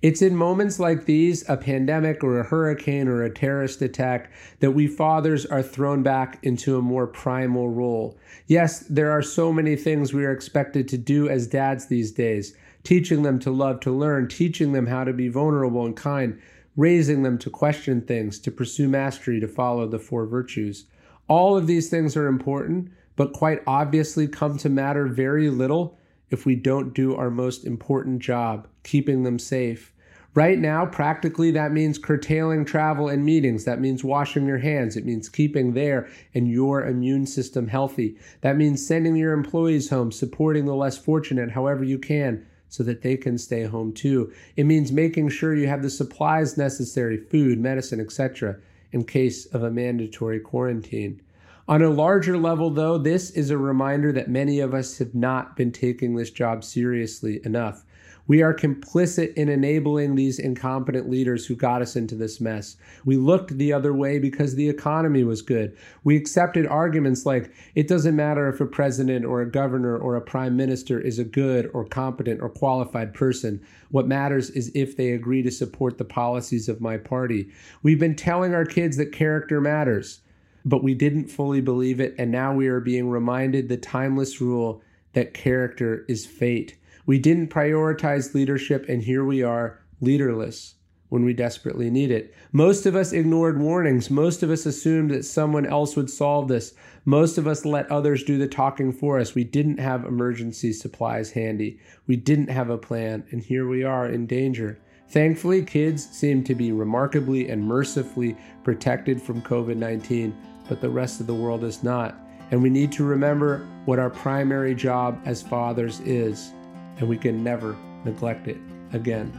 It's in moments like these, a pandemic or a hurricane or a terrorist attack, that we fathers are thrown back into a more primal role. Yes, there are so many things we are expected to do as dads these days teaching them to love to learn, teaching them how to be vulnerable and kind, raising them to question things, to pursue mastery, to follow the four virtues. All of these things are important, but quite obviously come to matter very little if we don't do our most important job, keeping them safe. Right now, practically, that means curtailing travel and meetings. That means washing your hands. It means keeping their and your immune system healthy. That means sending your employees home, supporting the less fortunate however you can so that they can stay home too. It means making sure you have the supplies necessary, food, medicine, etc., in case of a mandatory quarantine. On a larger level, though, this is a reminder that many of us have not been taking this job seriously enough. We are complicit in enabling these incompetent leaders who got us into this mess. We looked the other way because the economy was good. We accepted arguments like it doesn't matter if a president or a governor or a prime minister is a good or competent or qualified person. What matters is if they agree to support the policies of my party. We've been telling our kids that character matters but we didn't fully believe it, and now we are being reminded the timeless rule that character is fate. We didn't prioritize leadership, and here we are, leaderless, when we desperately need it. Most of us ignored warnings. Most of us assumed that someone else would solve this. Most of us let others do the talking for us. We didn't have emergency supplies handy. We didn't have a plan, and here we are in danger. Thankfully, kids seem to be remarkably and mercifully protected from COVID 19, but the rest of the world is not. And we need to remember what our primary job as fathers is, and we can never neglect it again.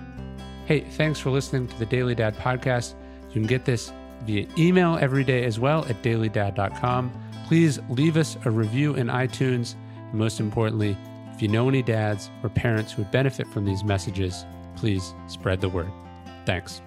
Hey, thanks for listening to the Daily Dad podcast. You can get this via email every day as well at dailydad.com. Please leave us a review in iTunes. And most importantly, if you know any dads or parents who would benefit from these messages, please spread the word. Thanks.